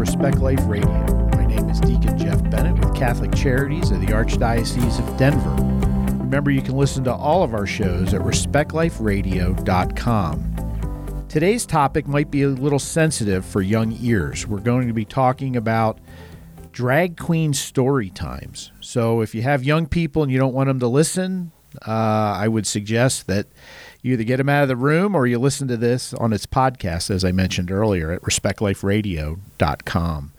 Respect Life Radio. My name is Deacon Jeff Bennett with Catholic Charities of the Archdiocese of Denver. Remember, you can listen to all of our shows at respectliferadio.com. Today's topic might be a little sensitive for young ears. We're going to be talking about drag queen story times. So if you have young people and you don't want them to listen, uh, I would suggest that you either get them out of the room or you listen to this on its podcast, as I mentioned earlier, at respectliferadio.com.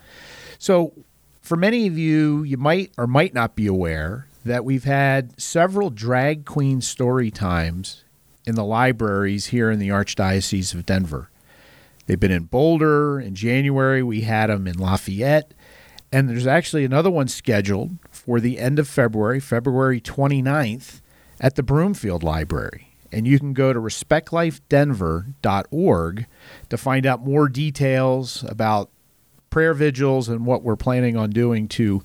So, for many of you, you might or might not be aware that we've had several drag queen story times in the libraries here in the Archdiocese of Denver. They've been in Boulder. In January, we had them in Lafayette. And there's actually another one scheduled for the end of February, February 29th, at the Broomfield Library and you can go to respectlifedenver.org to find out more details about prayer vigils and what we're planning on doing to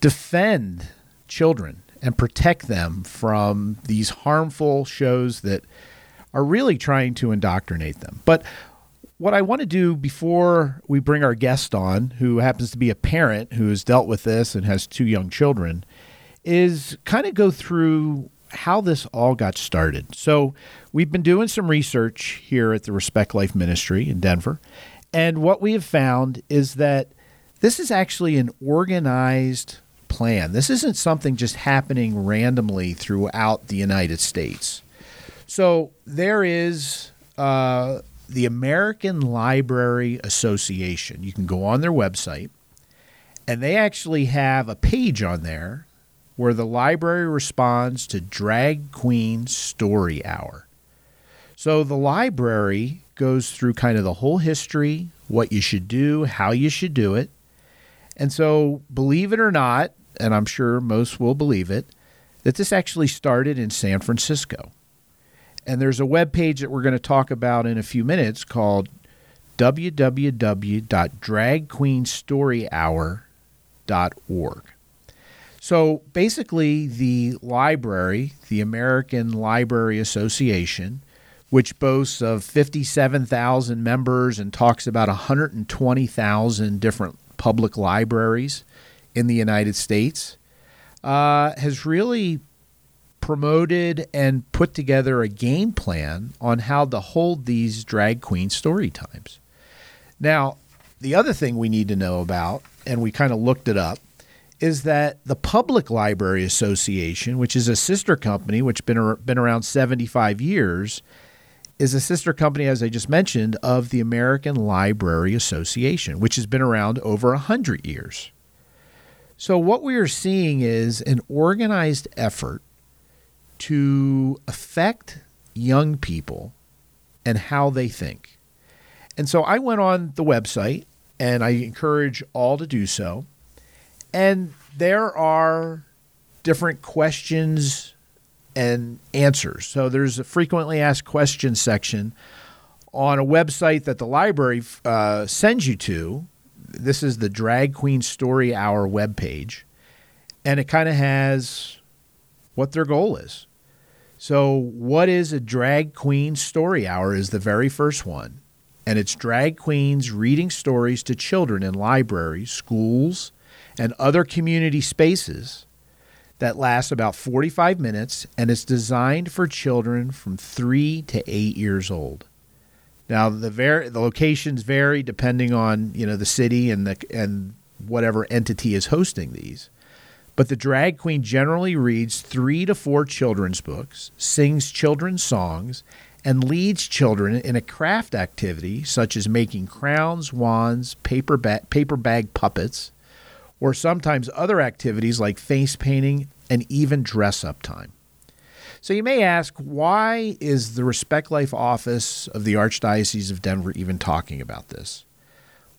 defend children and protect them from these harmful shows that are really trying to indoctrinate them. But what I want to do before we bring our guest on, who happens to be a parent who has dealt with this and has two young children, is kind of go through how this all got started. So, we've been doing some research here at the Respect Life Ministry in Denver. And what we have found is that this is actually an organized plan. This isn't something just happening randomly throughout the United States. So, there is uh, the American Library Association. You can go on their website, and they actually have a page on there where the library responds to Drag Queen Story Hour. So the library goes through kind of the whole history, what you should do, how you should do it. And so, believe it or not, and I'm sure most will believe it, that this actually started in San Francisco. And there's a web page that we're going to talk about in a few minutes called www.dragqueensstoryhour.org. So basically, the library, the American Library Association, which boasts of 57,000 members and talks about 120,000 different public libraries in the United States, uh, has really promoted and put together a game plan on how to hold these drag queen story times. Now, the other thing we need to know about, and we kind of looked it up, is that the Public Library Association, which is a sister company, which been been around 75 years, is a sister company, as I just mentioned, of the American Library Association, which has been around over 100 years. So, what we are seeing is an organized effort to affect young people and how they think. And so I went on the website, and I encourage all to do so. And there are different questions and answers. So there's a frequently asked questions section on a website that the library uh, sends you to. This is the Drag Queen Story Hour webpage. And it kind of has what their goal is. So, what is a drag queen story hour? Is the very first one. And it's drag queens reading stories to children in libraries, schools, and other community spaces that last about 45 minutes and is designed for children from 3 to 8 years old. Now the var- the locations vary depending on, you know, the city and the and whatever entity is hosting these. But the drag queen generally reads 3 to 4 children's books, sings children's songs, and leads children in a craft activity such as making crowns, wands, paper, ba- paper bag puppets, or sometimes other activities like face painting and even dress up time. So you may ask, why is the Respect Life office of the Archdiocese of Denver even talking about this?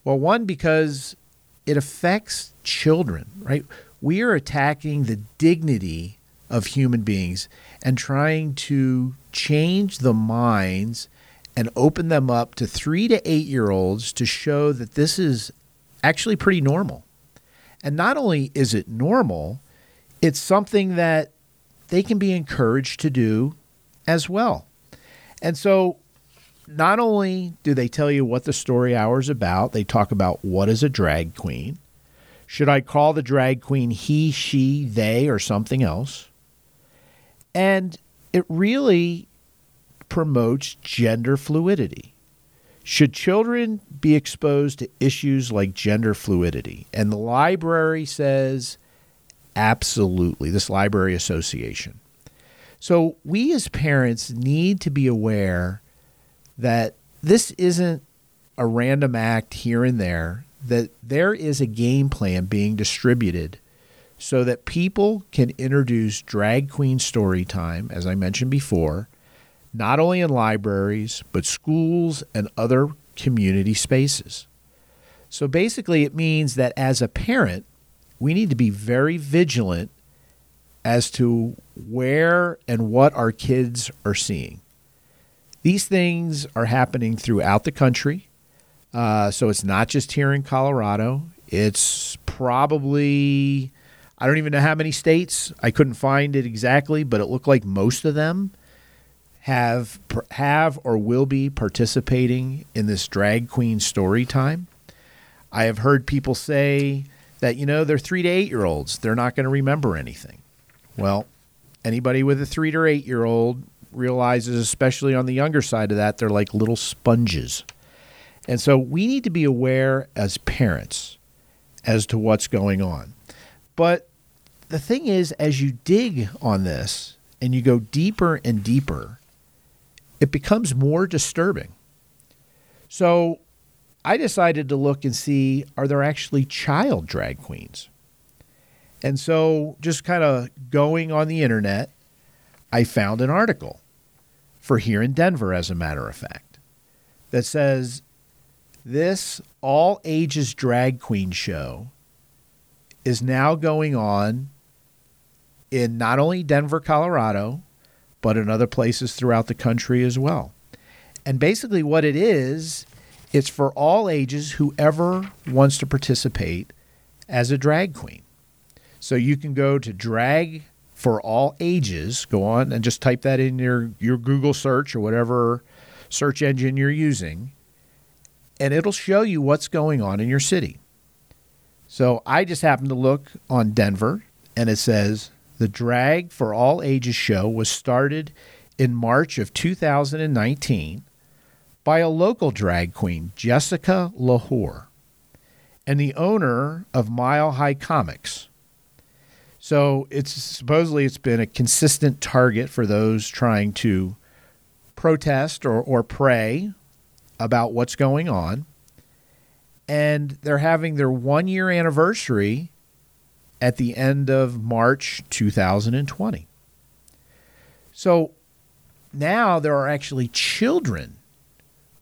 Well, one, because it affects children, right? We are attacking the dignity of human beings and trying to change the minds and open them up to three to eight year olds to show that this is actually pretty normal. And not only is it normal, it's something that they can be encouraged to do as well. And so not only do they tell you what the story hour is about, they talk about what is a drag queen. Should I call the drag queen he, she, they, or something else? And it really promotes gender fluidity. Should children be exposed to issues like gender fluidity? And the library says absolutely, this library association. So we as parents need to be aware that this isn't a random act here and there, that there is a game plan being distributed so that people can introduce drag queen story time, as I mentioned before, not only in libraries, but schools and other community spaces. So basically, it means that as a parent, we need to be very vigilant as to where and what our kids are seeing. These things are happening throughout the country. Uh, so it's not just here in Colorado. It's probably, I don't even know how many states. I couldn't find it exactly, but it looked like most of them have have or will be participating in this drag queen story time. I have heard people say that you know they're 3 to 8 year olds, they're not going to remember anything. Well, anybody with a 3 to 8 year old realizes, especially on the younger side of that, they're like little sponges. And so we need to be aware as parents as to what's going on. But the thing is, as you dig on this and you go deeper and deeper, it becomes more disturbing. So I decided to look and see are there actually child drag queens? And so, just kind of going on the internet, I found an article for here in Denver, as a matter of fact, that says this all ages drag queen show is now going on in not only Denver, Colorado, but in other places throughout the country as well. And basically, what it is, it's for all ages, whoever wants to participate as a drag queen. So you can go to drag for all ages. Go on and just type that in your, your Google search or whatever search engine you're using, and it'll show you what's going on in your city. So I just happened to look on Denver, and it says the Drag for All Ages show was started in March of 2019 by a local drag queen, Jessica L'Whor, and the owner of Mile High Comics. So it's supposedly it's been a consistent target for those trying to protest or, or pray about what's going on. And they're having their one year anniversary at the end of March 2020. So now there are actually children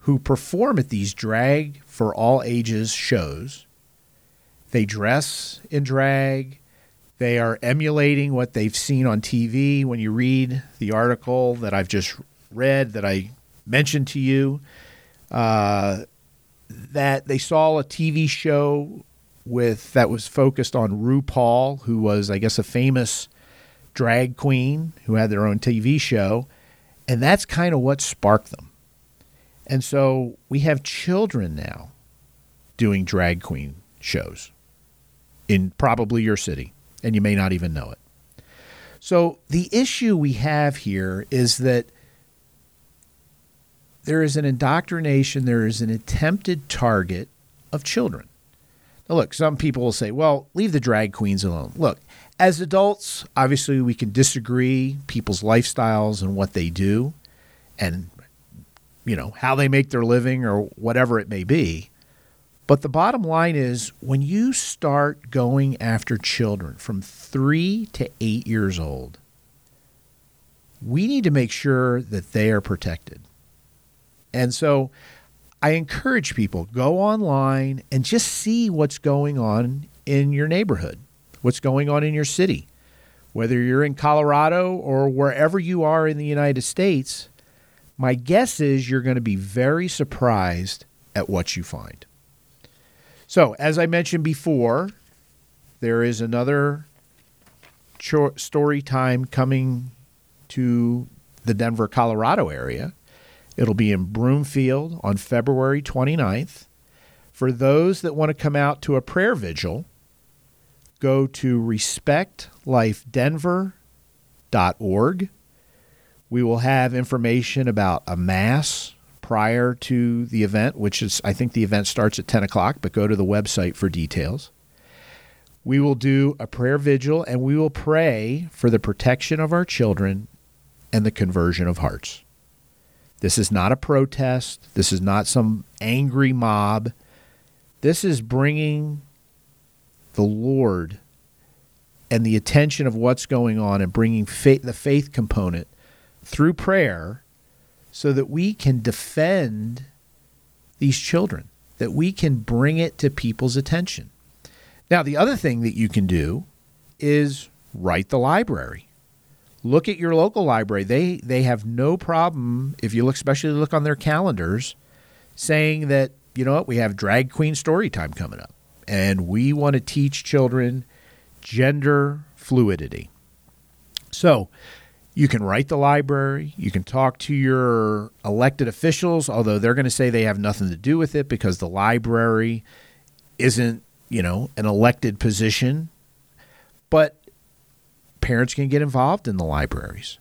who perform at these drag for all ages shows. They dress in drag, they are emulating what they've seen on TV. When you read the article that I've just read, that I mentioned to you, uh, that they saw a TV show with that was focused on RuPaul, who was, I guess, a famous drag queen who had their own TV show, and that's kind of what sparked them. And so we have children now doing drag queen shows in probably your city and you may not even know it. So the issue we have here is that there is an indoctrination, there is an attempted target of children. Now, look, some people will say, well, leave the drag queens alone. Look, as adults, obviously we can disagree people's lifestyles and what they do and you know, how they make their living or whatever it may be. But the bottom line is when you start going after children from three to eight years old, we need to make sure that they are protected. And so I encourage people go online and just see what's going on in your neighborhood, what's going on in your city. Whether you're in Colorado or wherever you are in the United States, my guess is you're going to be very surprised at what you find. So, as I mentioned before, there is another story time coming to the Denver, Colorado area. It'll be in Broomfield on February 29th. For those that want to come out to a prayer vigil, go to respectlifedenver.org. We will have information about a mass prior to the event, which is, I think the event starts at 10 o'clock, but go to the website for details. We will do a prayer vigil and we will pray for the protection of our children and the conversion of hearts. This is not a protest. This is not some angry mob. This is bringing the Lord and the attention of what's going on and bringing faith, the faith component through prayer so that we can defend these children, that we can bring it to people's attention. Now, the other thing that you can do is write the library. Look at your local library. They they have no problem if you look especially look on their calendars saying that, you know what, we have drag queen story time coming up and we want to teach children gender fluidity. So, you can write the library, you can talk to your elected officials, although they're going to say they have nothing to do with it because the library isn't you know, an elected position, but parents can get involved in the libraries,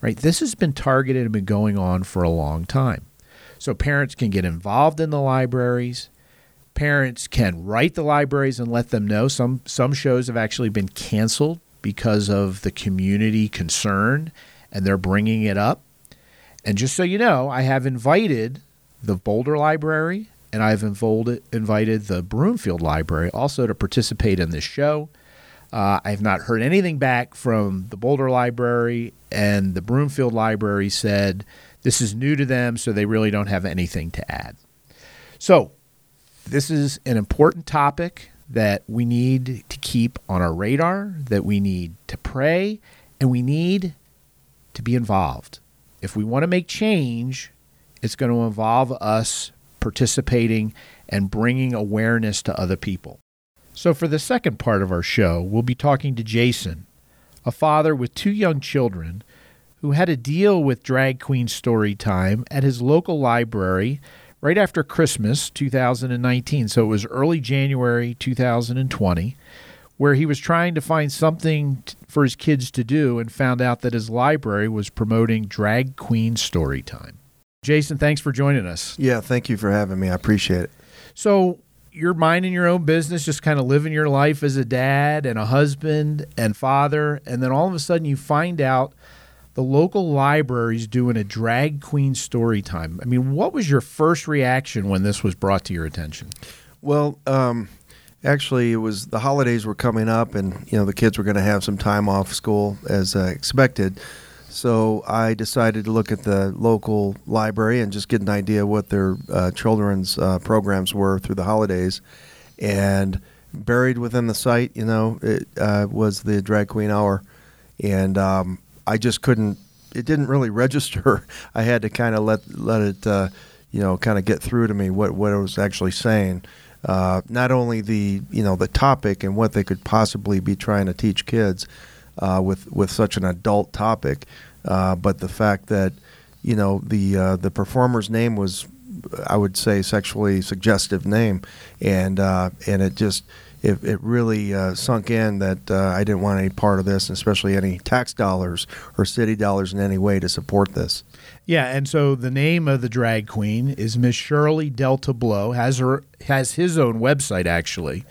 right? This has been targeted and been going on for a long time. So parents can get involved in the libraries. Parents can write the libraries and let them know. Some some shows have actually been canceled because of the community concern and they're bringing it up. And just so you know, I have invited the Boulder Library and I've invited the Broomfield Library also to participate in this show. Uh, I have not heard anything back from the Boulder Library, and the Broomfield Library said this is new to them, so they really don't have anything to add. So, this is an important topic that we need to keep on our radar, that we need to pray, and we need to be involved. If we want to make change, it's going to involve us participating, and bringing awareness to other people. So, for the second part of our show, we'll be talking to Jason, a father with two young children who had a deal with drag queen story time at his local library right after Christmas 2019. So, it was early January 2020 where he was trying to find something for his kids to do and found out that his library was promoting drag queen story time. Jason, thanks for joining us. Yeah, thank you for having me. I appreciate it. So, you're minding your own business, just kind of living your life as a dad and a husband and father, and then all of a sudden you find out the local library's doing a drag queen story time. I mean, what was your first reaction when this was brought to your attention? Well, um, actually, it was the holidays were coming up, and you know the kids were going to have some time off school as uh, expected. So I decided to look at the local library and just get an idea what their uh, children's uh, programs were through the holidays. And buried within the site, you know, it uh, was the drag queen hour, and um, I just couldn't. It didn't really register. I had to kind of let let it, uh, you know, kind of get through to me what what it was actually saying. Uh, not only the you know the topic and what they could possibly be trying to teach kids, uh, with with such an adult topic, uh, but the fact that you know the uh, the performer's name was, I would say, sexually suggestive name, and uh, and it just it, it really uh, sunk in that uh, I didn't want any part of this, especially any tax dollars or city dollars in any way to support this. Yeah, and so the name of the drag queen is Miss Shirley Delta Blow. has her has his own website actually,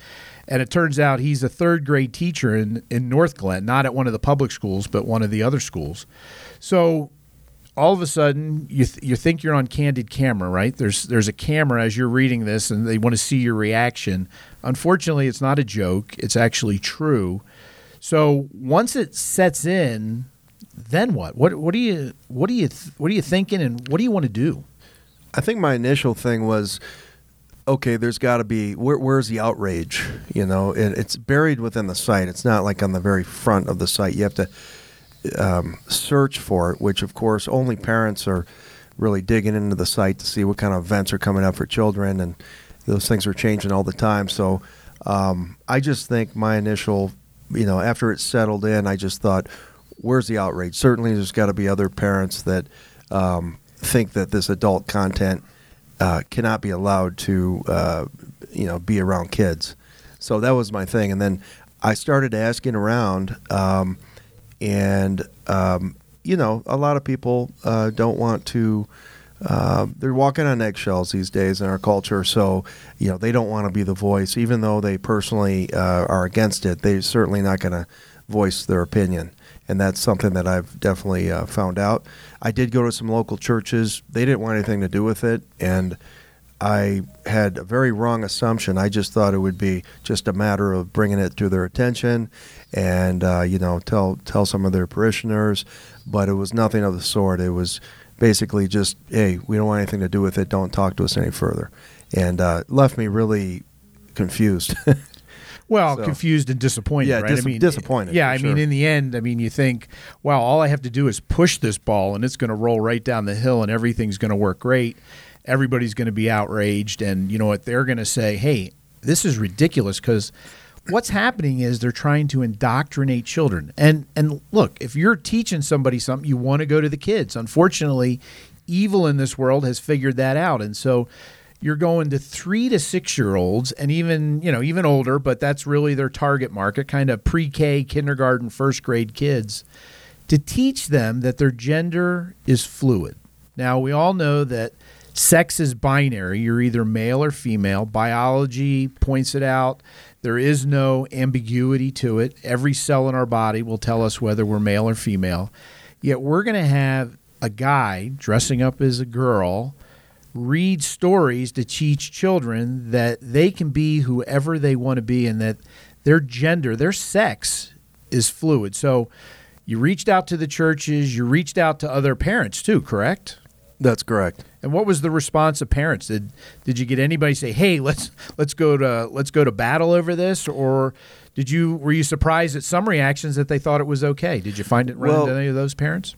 and it turns out he's a third grade teacher in, in Northglenn, not at one of the public schools, but one of the other schools. So all of a sudden you th- you think you're on candid camera, right? There's there's a camera as you're reading this, and they want to see your reaction. Unfortunately, it's not a joke; it's actually true. So once it sets in, then what? What what do you what do you th- what are you thinking, and what do you want to do? I think my initial thing was okay, there's got to be where, where's the outrage? You know, it, it's buried within the site. It's not like on the very front of the site. You have to um, search for it, which of course only parents are really digging into the site to see what kind of events are coming up for children, and those things are changing all the time. So um, I just think my initial, you know, after it settled in, I just thought, where's the outrage? Certainly, there's got to be other parents that. Um, think that this adult content uh, cannot be allowed to, uh, you know, be around kids. So that was my thing, and then I started asking around, um, and um, you know, a lot of people uh, don't want to. Uh, they're walking on eggshells these days in our culture, so you know they don't want to be the voice, even though they personally uh, are against it. They're certainly not going to voice their opinion, and that's something that I've definitely uh, found out. I did go to some local churches; they didn't want anything to do with it, and I had a very wrong assumption. I just thought it would be just a matter of bringing it to their attention, and uh, you know, tell tell some of their parishioners. But it was nothing of the sort. It was basically just, hey, we don't want anything to do with it. Don't talk to us any further, and uh, left me really confused. Well, So- confused and disappointed, Yeah, right? dis- I mean, disappointed, Yeah, I mean, in the end, I mean, you think, wow, all I have to do is push this ball, and it's going to roll right down the hill, and everything's going to work great. Everybody's going to be outraged, and you know what? They're going to say, "Hey, this is ridiculous," because what's happening is they're trying to indoctrinate children. And and look, if you're teaching somebody something, you want to go to the kids. Unfortunately, evil in this world has figured that out, and so you're going to three to six year olds and even you know even older but that's really their target market kind of pre-k kindergarten first grade kids to teach them that their gender is fluid. Now we all know that sex is binary. You're either male or female. Biology points it out. There is no ambiguity to it. Every cell in our body will tell us whether we're male or female. Yet we're going to have a guy dressing up as a girl read stories to teach children that they can be whoever they want to be and that their gender, their sex is fluid. So you reached out to the churches, you reached out to other parents too, correct? That's correct. And what was the response of parents? Did did you get anybody say, "Hey, let's let's go to let's go to battle over this," or did you were you surprised at some reactions that they thought it was okay? Did you find it run Well- into any of those parents?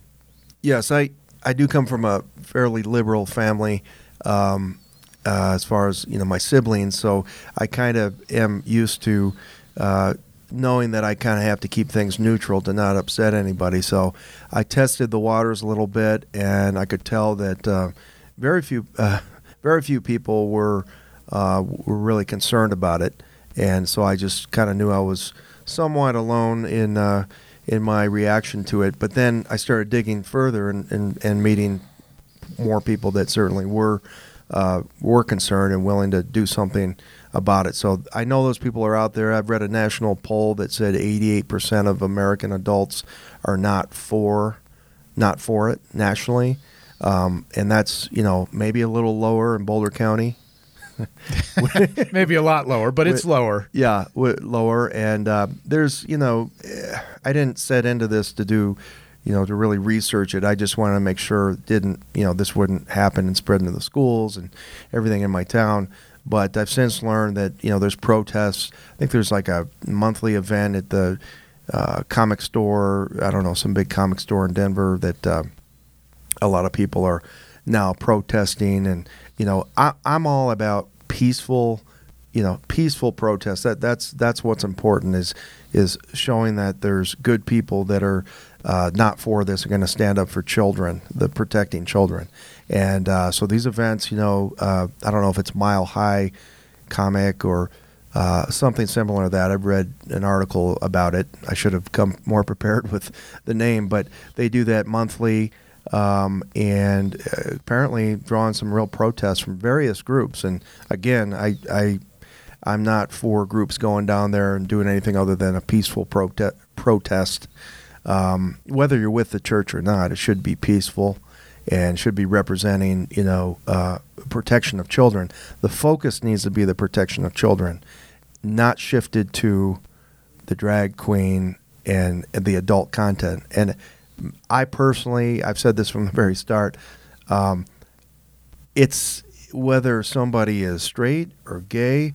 Yes, I, I do come from a fairly liberal family um, uh, as far as you know my siblings, so I kind of am used to uh, knowing that I kind of have to keep things neutral to not upset anybody. So I tested the waters a little bit, and I could tell that uh, very few uh, very few people were uh, were really concerned about it, and so I just kind of knew I was somewhat alone in uh, in my reaction to it. But then I started digging further and, and, and meeting more people that certainly were uh, were concerned and willing to do something about it. So I know those people are out there. I've read a national poll that said 88% of American adults are not for not for it nationally, um, and that's you know maybe a little lower in Boulder County. Maybe a lot lower, but it's lower. Yeah, lower. And uh, there's, you know, eh, I didn't set into this to do, you know, to really research it. I just wanted to make sure it didn't, you know, this wouldn't happen and spread into the schools and everything in my town. But I've since learned that, you know, there's protests. I think there's like a monthly event at the uh, comic store. I don't know, some big comic store in Denver that uh, a lot of people are now protesting. And, you know, I, I'm all about peaceful you know peaceful protest that that's that's what's important is is showing that there's good people that are uh, not for this are going to stand up for children the protecting children and uh, so these events you know uh, I don't know if it's mile high comic or uh, something similar to that. I've read an article about it. I should have come more prepared with the name, but they do that monthly um, and uh, apparently drawing some real protests from various groups. And again, I, I I'm not for groups going down there and doing anything other than a peaceful prote- protest. Um, whether you're with the church or not, it should be peaceful and should be representing, you know, uh, protection of children. The focus needs to be the protection of children, not shifted to the drag queen and, and the adult content. And I personally, I've said this from the very start. Um, it's whether somebody is straight or gay,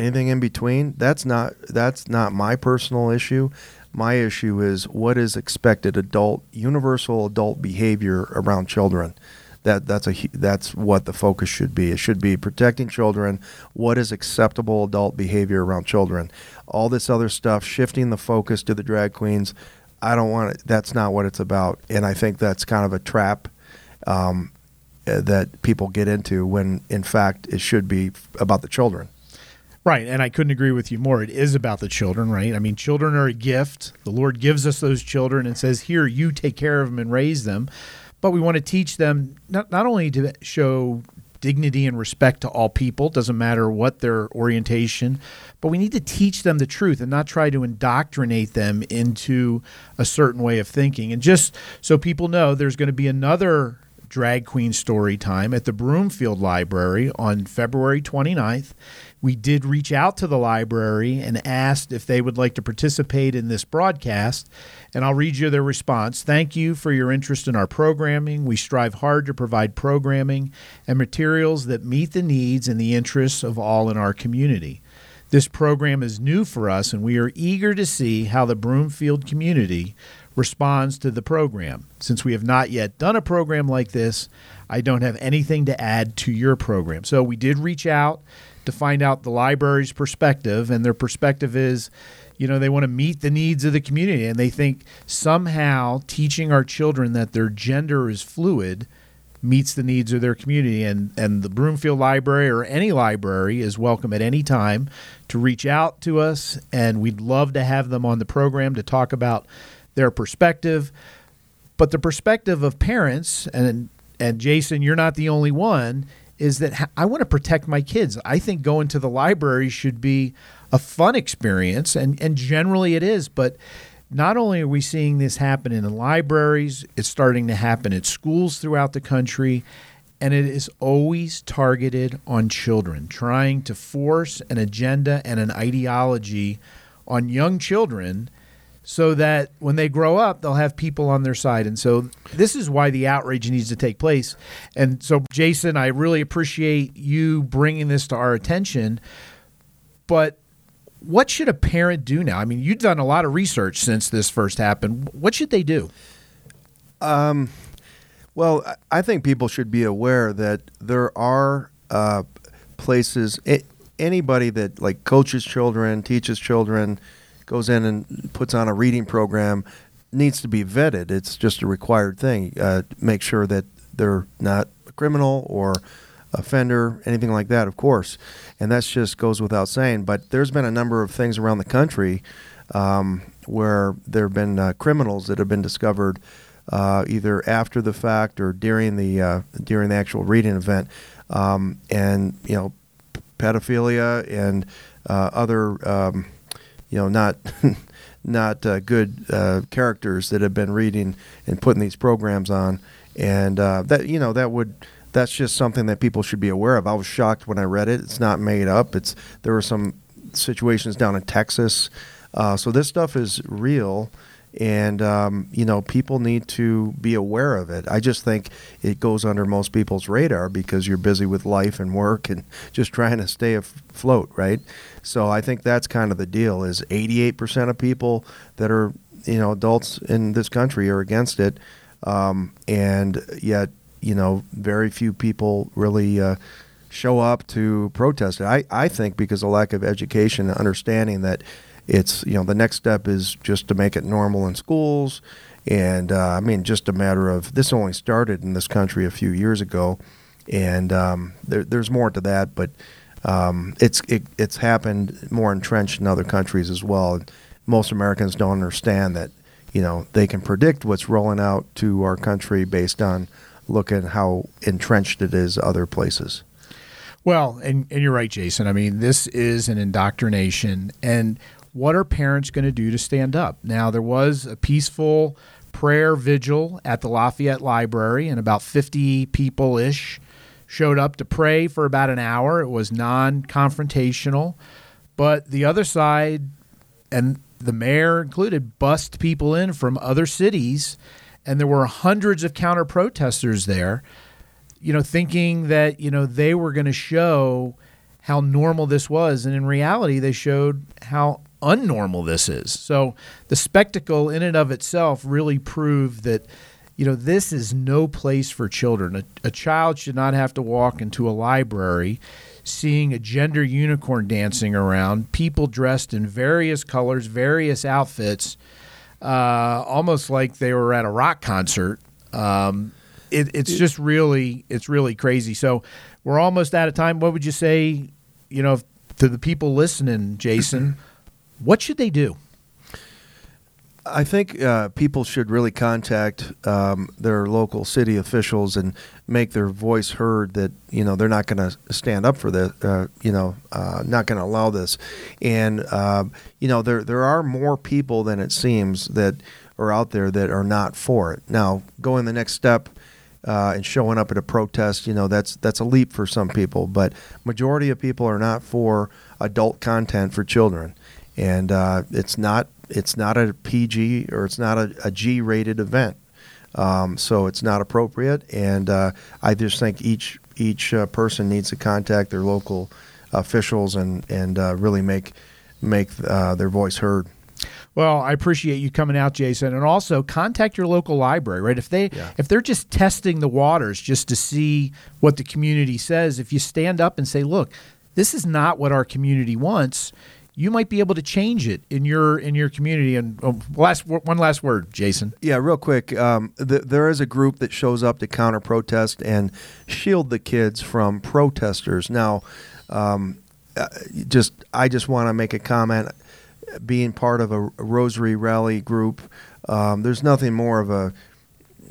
anything in between. That's not that's not my personal issue. My issue is what is expected adult universal adult behavior around children. That that's a that's what the focus should be. It should be protecting children. What is acceptable adult behavior around children? All this other stuff, shifting the focus to the drag queens. I don't want it. That's not what it's about. And I think that's kind of a trap. Um, that people get into when in fact it should be about the children. Right, and I couldn't agree with you more. It is about the children, right? I mean, children are a gift. The Lord gives us those children and says, "Here, you take care of them and raise them." But we want to teach them not, not only to show dignity and respect to all people, doesn't matter what their orientation, but we need to teach them the truth and not try to indoctrinate them into a certain way of thinking. And just so people know, there's going to be another drag queen story time at the Broomfield Library on February 29th. We did reach out to the library and asked if they would like to participate in this broadcast, and I'll read you their response. Thank you for your interest in our programming. We strive hard to provide programming and materials that meet the needs and the interests of all in our community. This program is new for us, and we are eager to see how the Broomfield community responds to the program. Since we have not yet done a program like this, I don't have anything to add to your program. So we did reach out to find out the library's perspective, and their perspective is, you know, they want to meet the needs of the community, and they think somehow teaching our children that their gender is fluid meets the needs of their community and and the Broomfield Library or any library is welcome at any time to reach out to us and we'd love to have them on the program to talk about their perspective. But the perspective of parents and and Jason you're not the only one is that I want to protect my kids. I think going to the library should be a fun experience, and, and generally it is. But not only are we seeing this happen in the libraries, it's starting to happen at schools throughout the country, and it is always targeted on children, trying to force an agenda and an ideology on young children so that when they grow up, they'll have people on their side. And so this is why the outrage needs to take place. And so, Jason, I really appreciate you bringing this to our attention. But what should a parent do now? I mean, you've done a lot of research since this first happened. What should they do? Um, well, I think people should be aware that there are uh, places, anybody that like coaches children, teaches children, goes in and puts on a reading program needs to be vetted. It's just a required thing. Uh, make sure that they're not a criminal or offender, anything like that, of course. And that just goes without saying. But there's been a number of things around the country um, where there have been uh, criminals that have been discovered uh, either after the fact or during the uh, during the actual reading event, um, and you know, pedophilia and uh, other. Um, you know, not not uh, good uh, characters that have been reading and putting these programs on, and uh, that you know that would that's just something that people should be aware of. I was shocked when I read it. It's not made up. It's there were some situations down in Texas, uh, so this stuff is real and um, you know people need to be aware of it. I just think it goes under most people's radar because you're busy with life and work and just trying to stay afloat, right? So I think that's kind of the deal. Is 88% of people that are you know adults in this country are against it, um, and yet you know very few people really. Uh, show up to protest it. I, I think because of lack of education and understanding that it's you know the next step is just to make it normal in schools, and uh, I mean just a matter of this only started in this country a few years ago, and um, there, there's more to that, but um, it's it, it's happened more entrenched in other countries as well. Most Americans don't understand that you know they can predict what's rolling out to our country based on looking how entrenched it is other places. Well, and, and you're right, Jason. I mean, this is an indoctrination. And what are parents going to do to stand up? Now, there was a peaceful prayer vigil at the Lafayette Library, and about 50 people ish showed up to pray for about an hour. It was non confrontational. But the other side, and the mayor included, bust people in from other cities, and there were hundreds of counter protesters there, you know, thinking that, you know, they were going to show how normal this was. And in reality, they showed how unnormal this is. So the spectacle in and of itself really proved that you know this is no place for children. A, a child should not have to walk into a library seeing a gender unicorn dancing around, people dressed in various colors, various outfits, uh, almost like they were at a rock concert. Um, it, it's just really it's really crazy. So we're almost out of time. What would you say, you know, to the people listening, Jason? what should they do? I think uh, people should really contact um, their local city officials and make their voice heard. That you know they're not going to stand up for this. Uh, you know, uh, not going to allow this. And um, you know, there there are more people than it seems that are out there that are not for it. Now, going the next step uh, and showing up at a protest, you know, that's that's a leap for some people. But majority of people are not for adult content for children, and uh, it's not it's not a PG or it's not a, a G rated event. Um, so it's not appropriate, and uh, I just think each each uh, person needs to contact their local officials and and uh, really make make uh, their voice heard. Well, I appreciate you coming out, Jason, and also contact your local library. Right, if they Yeah. if they're just testing the waters just to see what the community says, if you stand up and say, "Look, this is not what our community wants," you might be able to change it in your in your community. And oh, last one last word, Jason. Yeah, real quick. Um, th- there is a group that shows up to counter protest and shield the kids from protesters. Now, um, uh, just I just want to make a comment. Being part of a Rosary Rally group, um, there's nothing more of a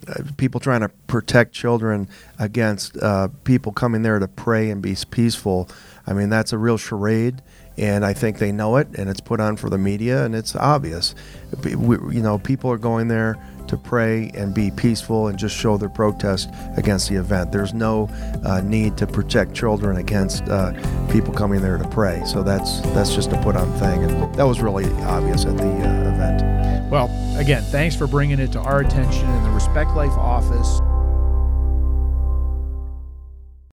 uh, people trying to protect children against uh, people coming there to pray and be peaceful. I mean, that's a real charade, and I think they know it, and it's put on for the media, and it's obvious. We, you know, people are going there to pray and be peaceful and just show their protest against the event. There's no uh, need to protect children against uh, people coming there to pray. So that's that's just a put on thing, and that was really obvious at the uh, event. Well, again, thanks for bringing it to our attention in the Respect Life office.